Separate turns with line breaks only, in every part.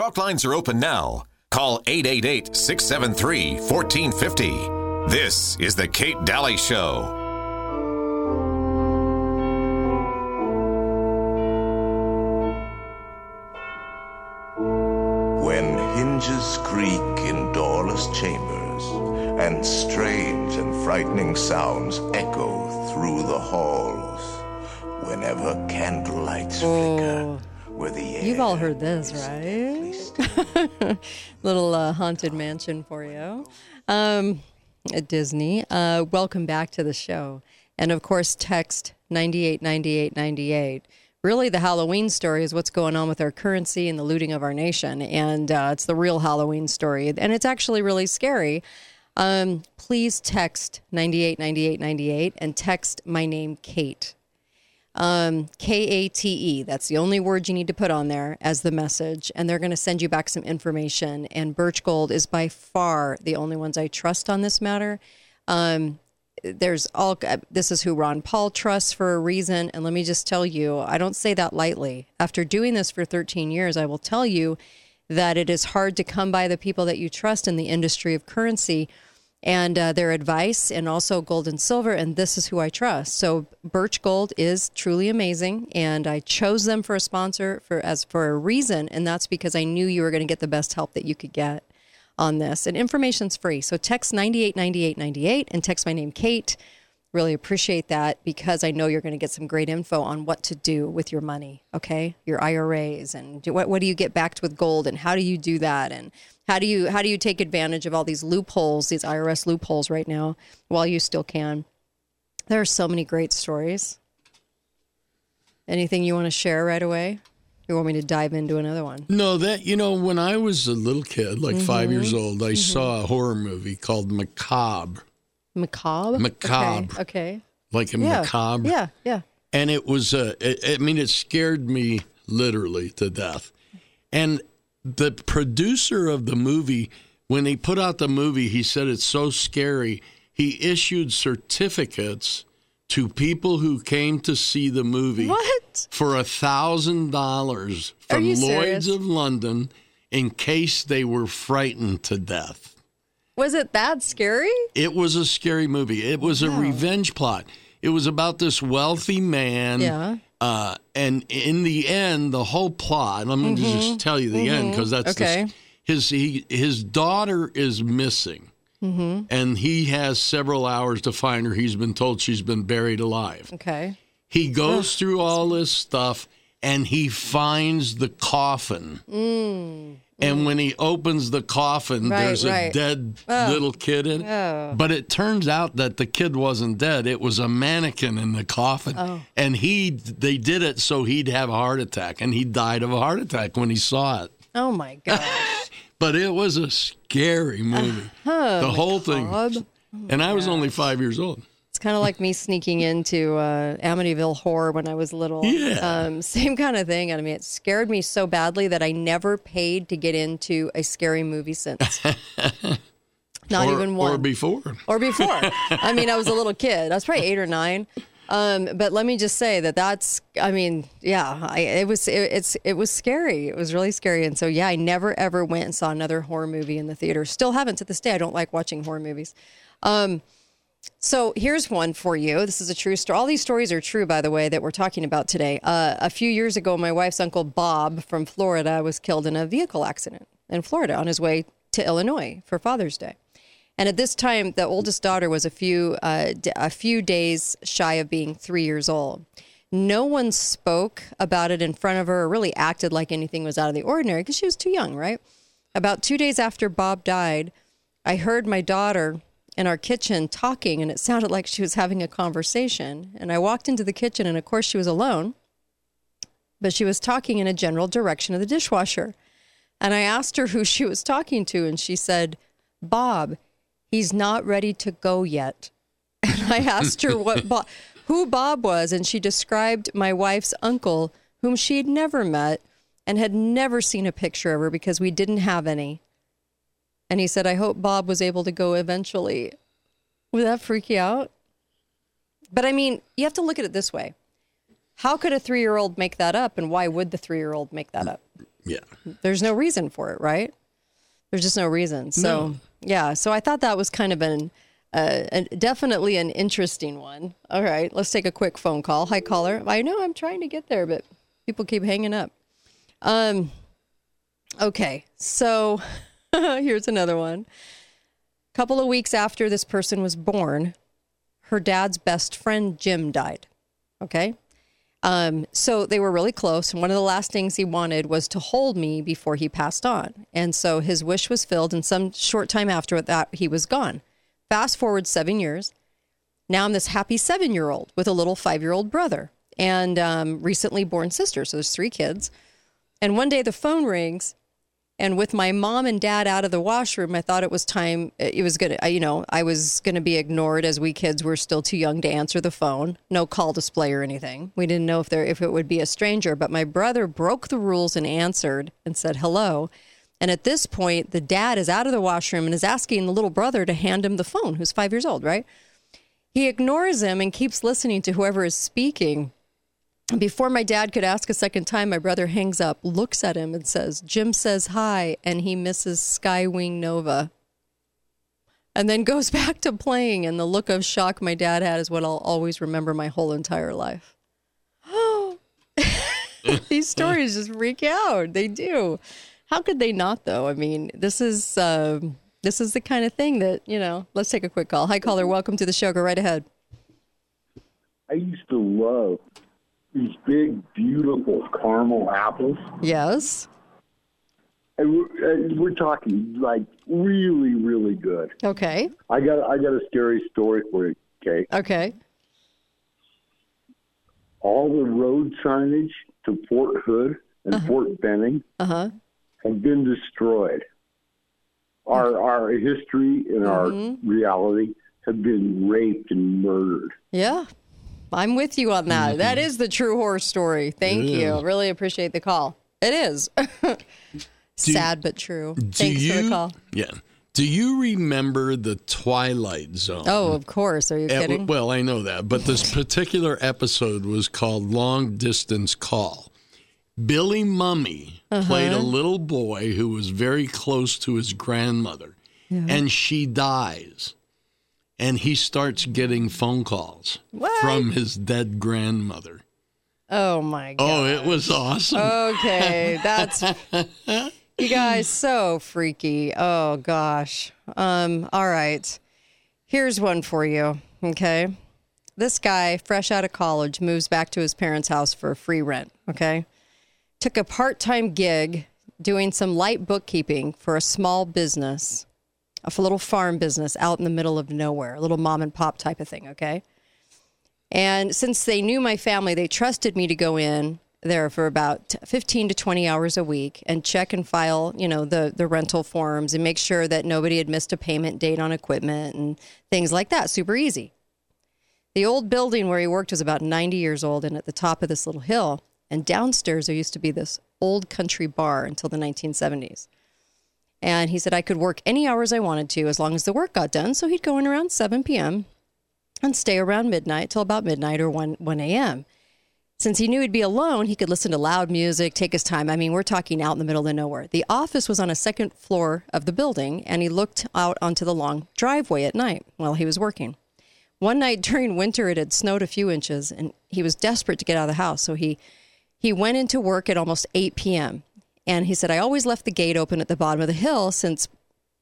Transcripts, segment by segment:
talk lines are open now. Call 888 673 1450. This is The Kate Dalley Show.
When hinges creak in doorless chambers, and strange and frightening sounds echo through the halls, whenever candlelights flicker, oh. where the air
You've all heard this, right? Little uh, haunted mansion for you um, at Disney. Uh, welcome back to the show. And of course, text 989898. Really, the Halloween story is what's going on with our currency and the looting of our nation. And uh, it's the real Halloween story. And it's actually really scary. Um, please text 989898 and text my name, Kate. Um, K A T E. That's the only word you need to put on there as the message. And they're going to send you back some information. And Birch Gold is by far the only ones I trust on this matter. Um, there's all, this is who Ron Paul trusts for a reason. And let me just tell you, I don't say that lightly. After doing this for 13 years, I will tell you that it is hard to come by the people that you trust in the industry of currency and uh, their advice and also gold and silver and this is who i trust. So birch gold is truly amazing and i chose them for a sponsor for as for a reason and that's because i knew you were going to get the best help that you could get on this. And information's free so text 989898 and text my name kate really appreciate that because i know you're going to get some great info on what to do with your money okay your iras and do, what, what do you get backed with gold and how do you do that and how do you how do you take advantage of all these loopholes, these IRS loopholes right now while you still can? There are so many great stories. Anything you want to share right away? You want me to dive into another one?
No, that you know, when I was a little kid, like five
Mm-hmm.
years old, I saw a horror movie called Macabre,
Macabre.
Macabre.
Okay. okay.
like a
Yeah.
macabre,
Yeah. Yeah.
and it was. Uh, it, I mean, it scared me literally to death. And the producer of the movie, when he put out the movie, he said it's so scary. He issued certificates to people who came to see the movie
What?
for a thousand dollars from Lloyd's
serious?
of London in case they were frightened to death.
Was it that scary?
It was a scary movie. It was a revenge plot. It was about this wealthy man.
Yeah.
Uh, and in the end, the whole plot. I'm going to just tell you the end because that's the-
Mm-hmm. Okay.
his he, his daughter is missing,
Mm-hmm.
and he has several hours to find her. He's been told she's been buried alive.
Okay.
He goes through all this stuff and he finds the coffin. And mm-hmm. when he opens the coffin.
Right,
there's a
right.
dead oh. little kid in it. Oh. But it turns out that the kid wasn't dead. It was a mannequin in the coffin.
Oh.
And he they did it so he'd have a heart attack and he died of a heart attack when he saw it.
Oh my gosh.
But it was a scary movie. Uh-huh. the oh, whole thing. And I was only 5 years old.
Kind of like me sneaking into uh, Amityville Horror when I was little.
Yeah.
Um, same kind of thing. I mean, it scared me so badly that I never paid to get into a scary movie since. Not
or,
even one.
or before.
or before. I mean, I was a little kid. I was probably eight or nine. Um, but let me just say that that's. I mean, yeah, I, it was. It, it's. It was scary. It was really scary. And so, yeah, I never ever went and saw another horror movie in the theater. Still haven't to this day. I don't like watching horror movies. Um, so here's one for you. This is a true story. All these stories are true, by the way, that we're talking about today. Uh, a few years ago, my wife's uncle Bob from Florida was killed in a vehicle accident in Florida on his way to Illinois for Father's Day. And at this time, the oldest daughter was a few uh, d- a few days shy of being three years old. No one spoke about it in front of her or really acted like anything was out of the ordinary because she was too young, right? About two days after Bob died, I heard my daughter in our kitchen talking, and it sounded like she was having a conversation. And I walked into the kitchen, and of course, she was alone, but she was talking in a general direction of the dishwasher. And I asked her who she was talking to, and she said, Bob, he's not ready to go yet. And I asked her what Bob, who Bob was, and she described my wife's uncle, whom she had never met and had never seen a picture of her because we didn't have any. And he said, I hope Bob was able to go eventually. Would that freak you out? But I mean, you have to look at it this way. How could a three year old make that up, and why would the three year old make that up?
Yeah.
There's no reason for it, right? There's just no reason. So,
No.
yeah. So I thought that was kind of an, uh, an definitely an interesting one. All right, let's take a quick phone call. Hi, caller. I know I'm trying to get there, but people keep hanging up. Um. Okay, so here's another one. A couple of weeks after this person was born, her dad's best friend Jim died. Okay. Um, so they were really close. And one of the last things he wanted was to hold me before he passed on. And so his wish was filled. And some short time after that, he was gone. Fast forward seven years. Now I'm this happy seven year old with a little five year old brother and um, recently born sister. So there's three kids. And one day the phone rings and with my mom and dad out of the washroom, I thought it was time. Uh, it was going to, you know, I was going to be ignored as we kids were still too young to answer the phone. No call display or anything. We didn't know if there if it would be a stranger. But my brother broke the rules and answered and said hello. And at this point, the dad is out of the washroom and is asking the little brother to hand him the phone, who's five years old, right? He ignores him and keeps listening to whoever is speaking. Before my dad could ask a second time, my brother hangs up, looks at him, and says, Jim says hi, and he misses Skywing Nova. And then goes back to playing, and the look of shock my dad had is what I'll always remember my whole entire life. Oh, these stories just freak out. They do. How could they not, though? I mean, this is um, this is the kind of thing that you know. Let's take a quick call. Hi, caller. Welcome to the show. Go right ahead.
I used to love these big, beautiful caramel apples.
Yes.
And we're, and we're talking like really, really good.
Okay.
I got I got a scary story for you. Okay,
Okay.
all the road signage to Fort Hood and uh-huh. Fort Benning
Uh huh.
have been destroyed. Our mm-hmm. our history and our mm-hmm. reality have been raped and murdered.
Yeah. I'm with you on that. That is the true horror story. Thank you. Really appreciate the call. It is. Sad but true. Thanks
you,
for the call.
Yeah. Do you remember the Twilight Zone?
Oh, of course. Are you
Uh,
kidding?
well, I know that, but this particular episode was called Long Distance Call. Billy Mumy
Uh-huh.
played a little boy who was very close to his grandmother, and she dies. And he starts getting phone calls
What?
from his dead grandmother.
Oh my god.
Oh, it was awesome.
Okay, that's you guys so freaky. Oh gosh. Um all right. Here's one for you, okay? This guy fresh out of college moves back to his parents' house for free rent, okay? Took a part-time gig doing some light bookkeeping for a small business, a little farm business out in the middle of nowhere, a little mom and pop type of thing, okay? And since they knew my family, they trusted me to go in there for about 15 to 20 hours a week and check and file, you know, the the rental forms and make sure that nobody had missed a payment date on equipment and things like that. Super easy. The old building where he worked was about 90 years old and at the top of this little hill. And downstairs there used to be this old country bar until the 1970s. And he said I could work any hours I wanted to as long as the work got done. So he'd go in around 7 p.m and stay around midnight till about midnight or 1, 1 a.m. Since he knew he'd be alone, he could listen to loud music, take his time. I mean, we're talking out in the middle of nowhere. The office was on a second floor of the building, and he looked out onto the long driveway at night while he was working. One night during winter, it had snowed a few inches, and he was desperate to get out of the house. So he, he went into work at almost 8 p.m. And he said, I always left the gate open at the bottom of the hill since,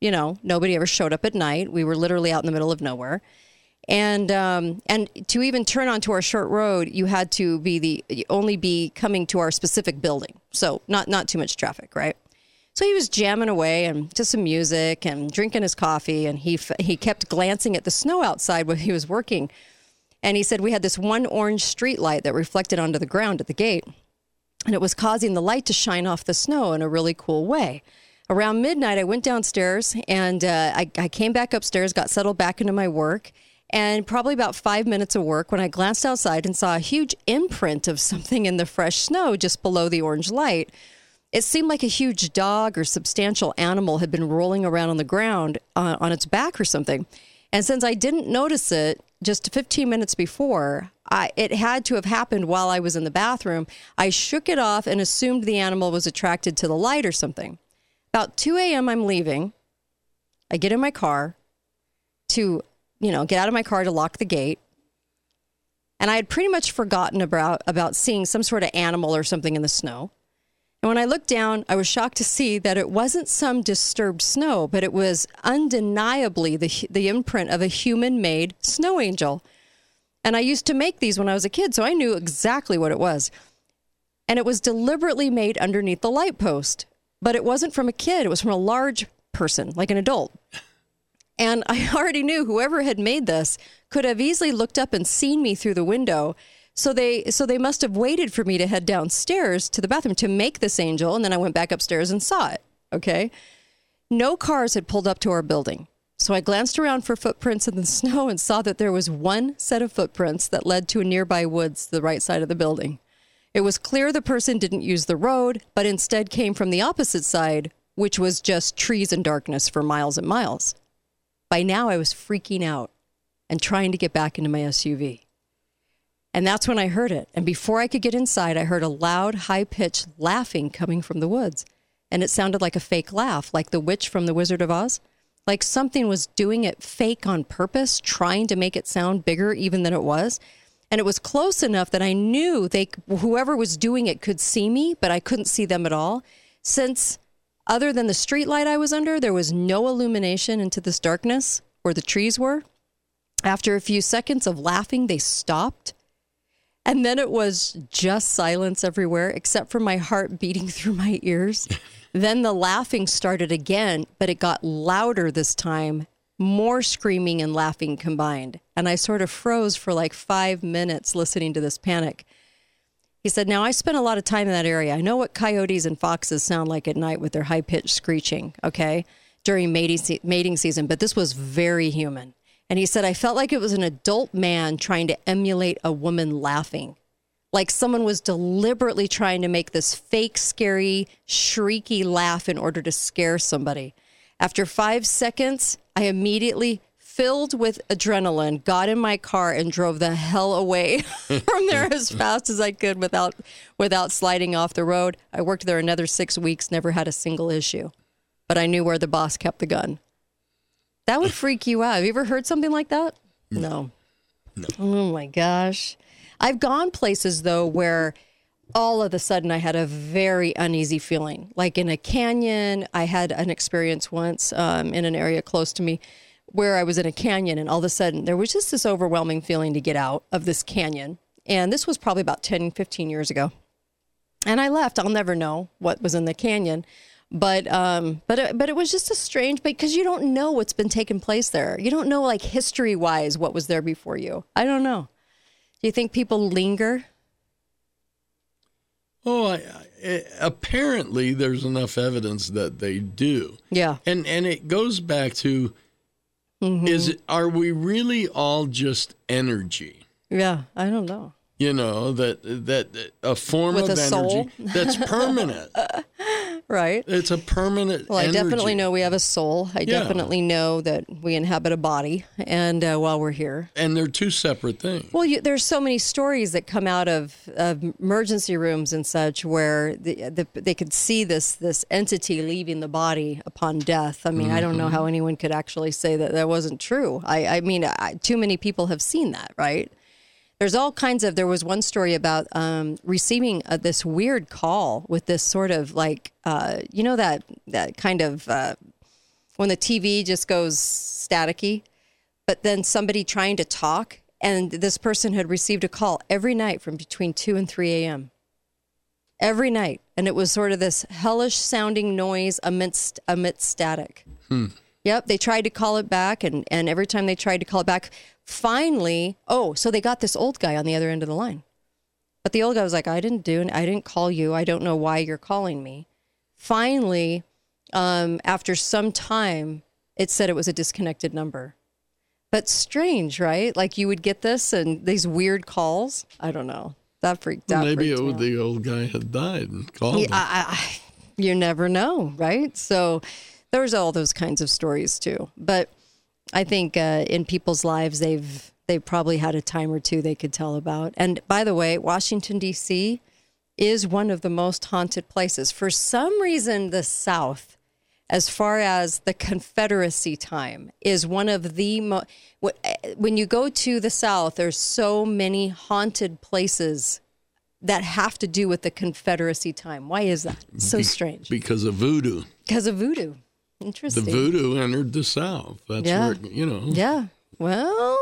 you know, nobody ever showed up at night. We were literally out in the middle of nowhere and um, and to even turn onto our short road, you had to be the only be coming to our specific building, so not not too much traffic, right? So he was jamming away and to some music and drinking his coffee, and he he kept glancing at the snow outside while he was working, and he said we had this one orange street light that reflected onto the ground at the gate, and it was causing the light to shine off the snow in a really cool way. Around midnight, I went downstairs and uh, I, I came back upstairs, got settled back into my work. And probably about five minutes of work when I glanced outside and saw a huge imprint of something in the fresh snow just below the orange light. It seemed like a huge dog or substantial animal had been rolling around on the ground uh, on its back or something. And since I didn't notice it, just 15 minutes before. I, it had to have happened while I was in the bathroom. I shook it off and assumed the animal was attracted to the light or something. About 2 a.m., I'm leaving. I get in my car to, you know, get out of my car to lock the gate. And I had pretty much forgotten about, about seeing some sort of animal or something in the snow. And when I looked down, I was shocked to see that it wasn't some disturbed snow, but it was undeniably the, the imprint of a human made snow angel. And I used to make these when I was a kid, so I knew exactly what it was. And it was deliberately made underneath the light post, but it wasn't from a kid, it was from a large person, like an adult. And I already knew whoever had made this could have easily looked up and seen me through the window so they so they must have waited for me to head downstairs to the bathroom to make this angel, and then I went back upstairs and saw it. Okay. No cars had pulled up to our building. So I glanced around for footprints in the snow and saw that there was one set of footprints that led to a nearby woods the right side of the building. It was clear the person didn't use the road, but instead came from the opposite side, which was just trees and darkness for miles and miles. By now, I was freaking out and trying to get back into my SUV. And that's when I heard it. And before I could get inside, I heard a loud, high pitched laughing coming from the woods. And it sounded like a fake laugh, like the witch from The Wizard of Oz. Like something was doing it fake on purpose, trying to make it sound bigger even than it was. And it was close enough that I knew they whoever was doing it could see me, but I couldn't see them at all. Since other than the street light I was under, there was no illumination into this darkness where the trees were. After a few seconds of laughing, they stopped and then it was just silence everywhere, except for my heart beating through my ears. then the laughing started again, but it got louder this time, more screaming and laughing combined. And I sort of froze for like five minutes listening to this panic. He said, Now I spent a lot of time in that area. I know what coyotes and foxes sound like at night with their high pitched screeching, okay, during mating, mating season, but this was very human. And he said, I felt like it was an adult man trying to emulate a woman laughing. Like someone was deliberately trying to make this fake, scary, shrieky laugh in order to scare somebody. After five seconds, I immediately, filled with adrenaline, got in my car and drove the hell away from there as fast as I could without without sliding off the road. I worked there another six weeks, never had a single issue. But I knew where the boss kept the gun. That would freak you out. Have you ever heard something like that? No. No. Oh my gosh. I've gone places though where all of a sudden I had a very uneasy feeling. Like in a canyon, I had an experience once um, in an area close to me where I was in a canyon and all of a sudden there was just this overwhelming feeling to get out of this canyon. And this was probably about 10, 15 years ago. And I left. I'll never know what was in the canyon but um, but but it was just a strange because you don't know what's been taking place there. You don't know like history wise what was there before you. I don't know. Do you think people linger?
Oh, I, I, apparently there's enough evidence that they do.
Yeah,
and and it goes back to mm-hmm. is it, are we really all just energy?
Yeah, I don't know
you know that that a form
With
of energy
soul?
that's permanent
right?
It's a permanent
well i
energy.
definitely know we have a soul. I
Yeah.
definitely know that we inhabit a body and uh, while we're here.
And they're two separate things.
Well you, there's so many stories that come out of, of emergency rooms and such where the, the, they could see this this entity leaving the body upon death. I mean i don't know how anyone could actually say that that wasn't true. I, I mean I, too many people have seen that right there's all kinds of there was one story about um, receiving uh, this weird call with this sort of like uh, you know that that kind of uh, when the tv just goes staticky but then somebody trying to talk and this person had received a call every night from between 2 and 3 a.m every night. And it was sort of this hellish sounding noise amidst amidst static Yep, they tried to call it back, and, and every time they tried to call it back, finally, oh, so they got this old guy on the other end of the line. But the old guy was like, I didn't do it. I didn't call you. I don't know why you're calling me. Finally, um, after some time, it said it was a disconnected number. But strange, right? Like you would get this and these weird calls. I don't know. That freaked out.
maybe
freaked
it, the old guy had died and called
Yeah. I, I, you never know, right? So there's all those kinds of stories too. But I think uh, in people's lives, they've they probably had a time or two they could tell about. And by the way, Washington, D.C. is one of the most haunted places. For some reason, the South, as far as the Confederacy time, is one of the most. When you go to the South, there's so many haunted places that have to do with the Confederacy time. Why is that? So strange.
Because of voodoo.
Because of voodoo. Interesting.
The voodoo entered the South. That's
Yeah.
where, you know.
Yeah. Well,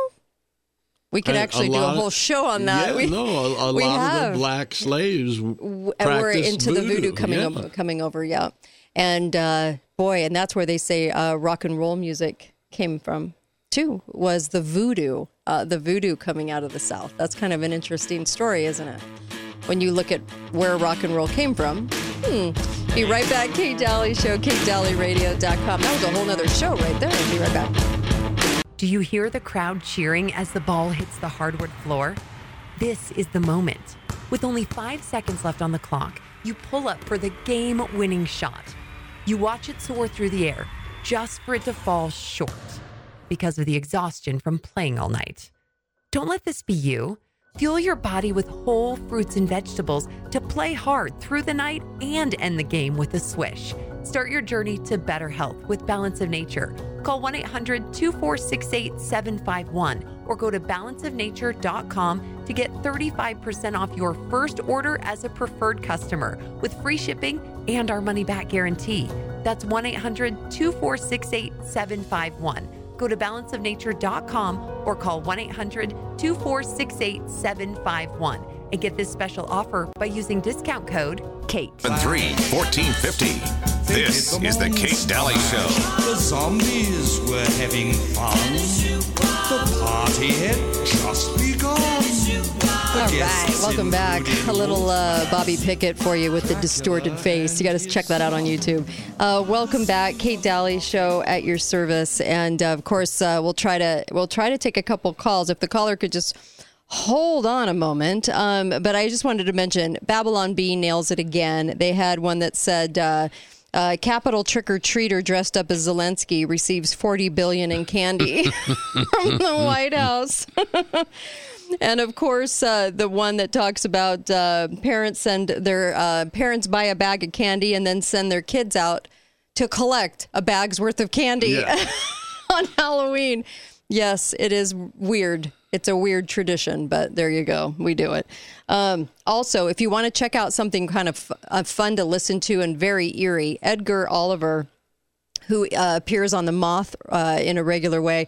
we could
A- a
actually do a
lot of-
whole show on that.
Yeah,
we,
no, a, a
we
lot of the black slaves
w- we're into the voodoo coming
yeah.
over, coming over. Yeah, and uh, boy, and that's where they say uh, rock and roll music came from too. Was the voodoo, uh, the voodoo coming out of the South? That's kind of an interesting story, isn't it? When you look at where rock and roll came from. Hmm. Be right back. Kate Dalley Show, KateDalleyRadio.com. That was a whole other show right there. Be right back.
Do you hear the crowd cheering as the ball hits the hardwood floor? This is the moment. With only five seconds left on the clock, you pull up for the game winning shot. You watch it soar through the air just for it to fall short because of the exhaustion from playing all night. Don't let this be you. Fuel your body with whole fruits and vegetables to play hard through the night and end the game with a swish. Start your journey to better health with Balance of Nature. Call 1 800 2468 751 or go to balanceofnature.com to get 35% off your first order as a preferred customer with free shipping and our money back guarantee. That's 1 800 2468 751. Go to balanceofnature.com or call 1 800 2468 751 and get this special offer by using discount code KATE.
3 1450. This is the Kate Dalley Show.
The zombies were having fun. The party had just begun.
All right, welcome back. A little uh, Bobby Pickett for you with the distorted face. You got to check that out on YouTube. Uh, welcome back, Kate Dalley Show at your service, and uh, of course uh, we'll try to we'll try to take a couple calls if the caller could just hold on a moment. Um, but I just wanted to mention Babylon Bee nails it again. They had one that said. Uh, uh, Capital trick or treater dressed up as Zelensky receives 40 billion in candy from the White House. And of course, uh, the one that talks about uh, parents send their uh, parents buy a bag of candy and then send their kids out to collect a bag's worth of candy
Yeah.
on Halloween. Yes, it is weird. It's a weird tradition, but there you go. We do it. Um, also, if you want to check out something kind of uh, fun to listen to and very eerie, Edgar Oliver who uh, appears on the Moth uh, in a regular way,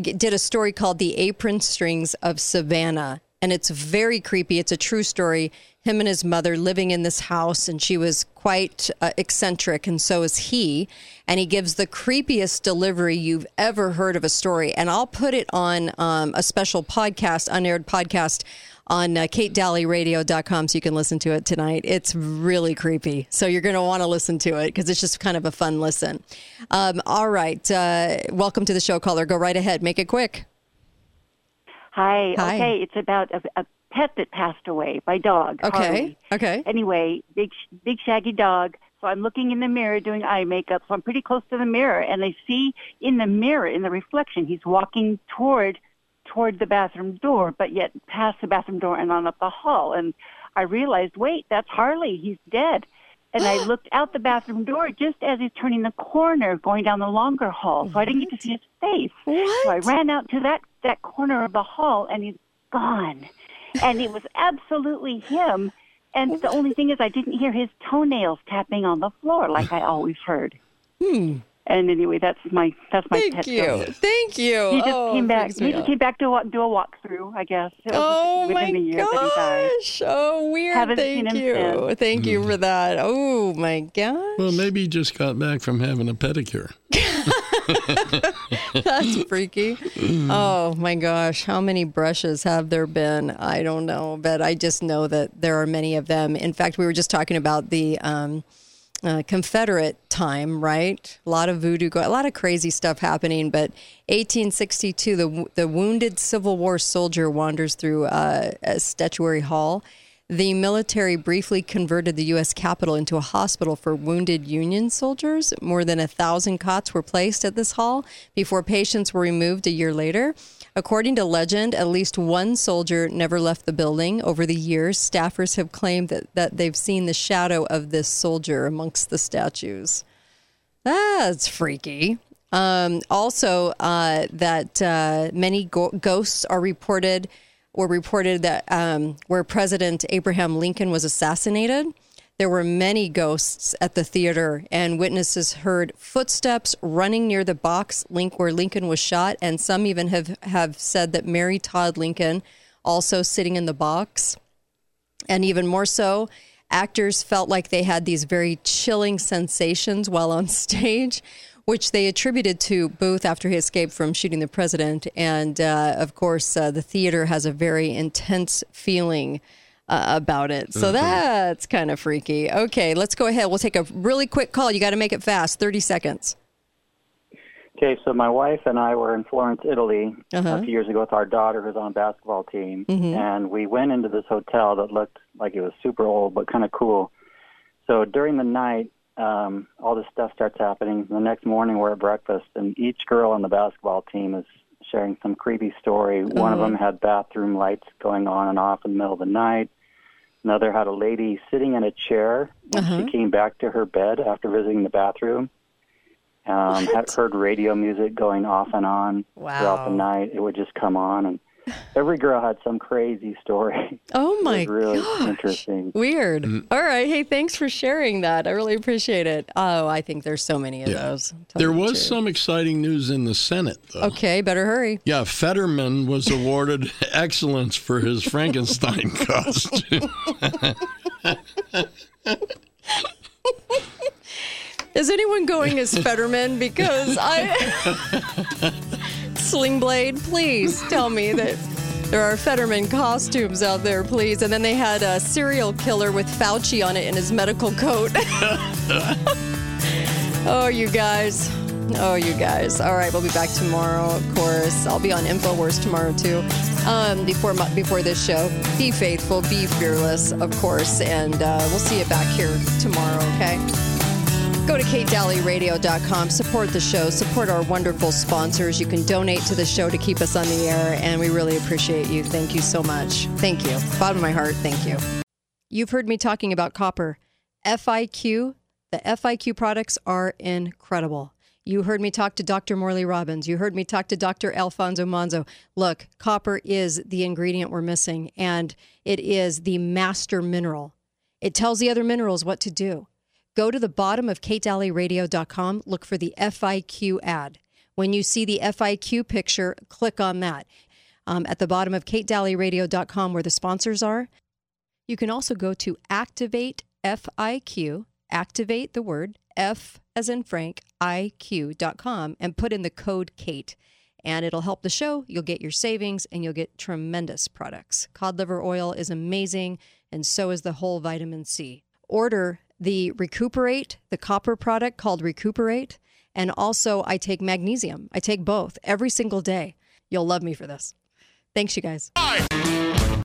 did a story called "The Apron Strings of Savannah," and it's very creepy. It's a true story. Him and his mother living in this house, and she was quite uh, eccentric, and so is he. And he gives the creepiest delivery you've ever heard of a story. And I'll put it on um, a special podcast, unaired podcast on uh, katedalleyradio.com so you can listen to it tonight. It's really creepy. So you're going to want to listen to it because it's just kind of a fun listen. Um, all right. Uh, welcome to the show, caller. Go right ahead. Make it quick.
Hi.
Hi.
Okay, it's about a, a pet that passed away. My dog.
Okay.
Harley.
Okay.
Anyway, big big shaggy dog. So I'm looking in the mirror doing eye makeup. So I'm pretty close to the mirror, and I see in the mirror, in the reflection, he's walking toward toward the bathroom door, but yet past the bathroom door and on up the hall. And I realized, wait, that's Harley. He's dead. And I looked out the bathroom door just as he's turning the corner, going down the longer hall. So I didn't get to see his face. What? So I ran out to that that corner of the hall, and he's gone. And it was absolutely him. And the only thing is, I didn't hear his toenails tapping on the floor like I always heard. Hmm. And anyway, that's my that's my
Thank
pet
you.
dog.
Thank you.
He just
Oh,
came back.
freaks
He just came back to wa- do a walkthrough, I guess. It was
Oh
within
my
a year that he died.
gosh! Oh, weird.
Haven't seen
Thank
him
you.
since.
Thank you for that. Oh my gosh,
Well, maybe he just got back from having a pedicure.
that's freaky. Oh my gosh, how many brushes have there been? I don't know, but I just know that there are many of them. In fact, we were just talking about the. Um, uh, Confederate time, right? A lot of voodoo, a lot of crazy stuff happening. But 1862, the the wounded Civil War soldier wanders through uh, statuary hall. The military briefly converted the U.S. Capitol into a hospital for wounded Union soldiers. More than a thousand cots were placed at this hall before patients were removed a year later. According to legend, at least one soldier never left the building. Over the years, staffers have claimed that, that they've seen the shadow of this soldier amongst the statues. That's freaky. Um, also, uh, that uh, many go- ghosts are reported were reported that um, where President Abraham Lincoln was assassinated, there were many ghosts at the theater, and witnesses heard footsteps running near the box link where Lincoln was shot, and some even have, have said that Mary Todd Lincoln also sitting in the box. And even more so, actors felt like they had these very chilling sensations while on stage, which they attributed to Booth after he escaped from shooting the president. And uh, of course, uh, the theater has a very intense feeling. Uh, about it. So that's kind of freaky. Okay, let's go ahead. We'll take a really quick call. You got to make it fast 30 seconds.
Okay, so my wife and I were in Florence, Italy,
Uh-huh.
a few years ago with our daughter who's on a basketball team, and we went into this hotel that looked like it was super old but kind of cool. So during the night, um, all this stuff starts happening. The next morning, we're at breakfast, and each girl on the basketball team is sharing some creepy story. One of them had bathroom lights going on and off in the middle of the night. Another had a lady sitting in a chair when she came back to her bed after visiting the bathroom. Um, had heard radio music going off and on throughout the night. It would just come on, and every girl had some crazy story.
Oh my
it was really
gosh.
interesting.
Weird. Mm-hmm. All right. Hey, thanks for sharing that. I really appreciate it. Oh, I think there's so many of those.
There was
truth.
some exciting news in the Senate, though.
Okay, better hurry.
Yeah, Fetterman was awarded excellence for his Frankenstein costume.
Is anyone going as Fetterman? Because I. Sling Blade, please tell me that there are Fetterman costumes out there, please. And then they had a serial killer with Fauci on it in his medical coat. oh, you guys. Oh, you guys. All right, we'll be back tomorrow, of course. I'll be on InfoWars tomorrow, too, um, before, before this show. Be faithful, be fearless, of course. And uh, we'll see you back here tomorrow, okay? Go to katedalleyradio.com, support the show, support our wonderful sponsors. You can donate to the show to keep us on the air, and we really appreciate you. Thank you so much. Thank you. Bottom of my heart, thank you. You've heard me talking about copper. FIQ, the FIQ products are incredible. You heard me talk to Dr. Morley Robbins. You heard me talk to Dr. Alfonso Manzo. Look, copper is the ingredient we're missing, and it is the master mineral. It tells the other minerals what to do. Go to the bottom of katedalleyradio.com, look for the FIQ ad. When you see the FIQ picture, click on that. Um, at the bottom of katedalleyradio.com, where the sponsors are, you can also go to Activate FIQ, activate the word F as in Frank, IQ.com, and put in the code KATE. And it'll help the show. You'll get your savings and you'll get tremendous products. Cod liver oil is amazing, and so is the whole vitamin C. Order the Recuperate, the copper product called Recuperate. And also, I take magnesium. I take both every single day. You'll love me for this. Thanks, you guys.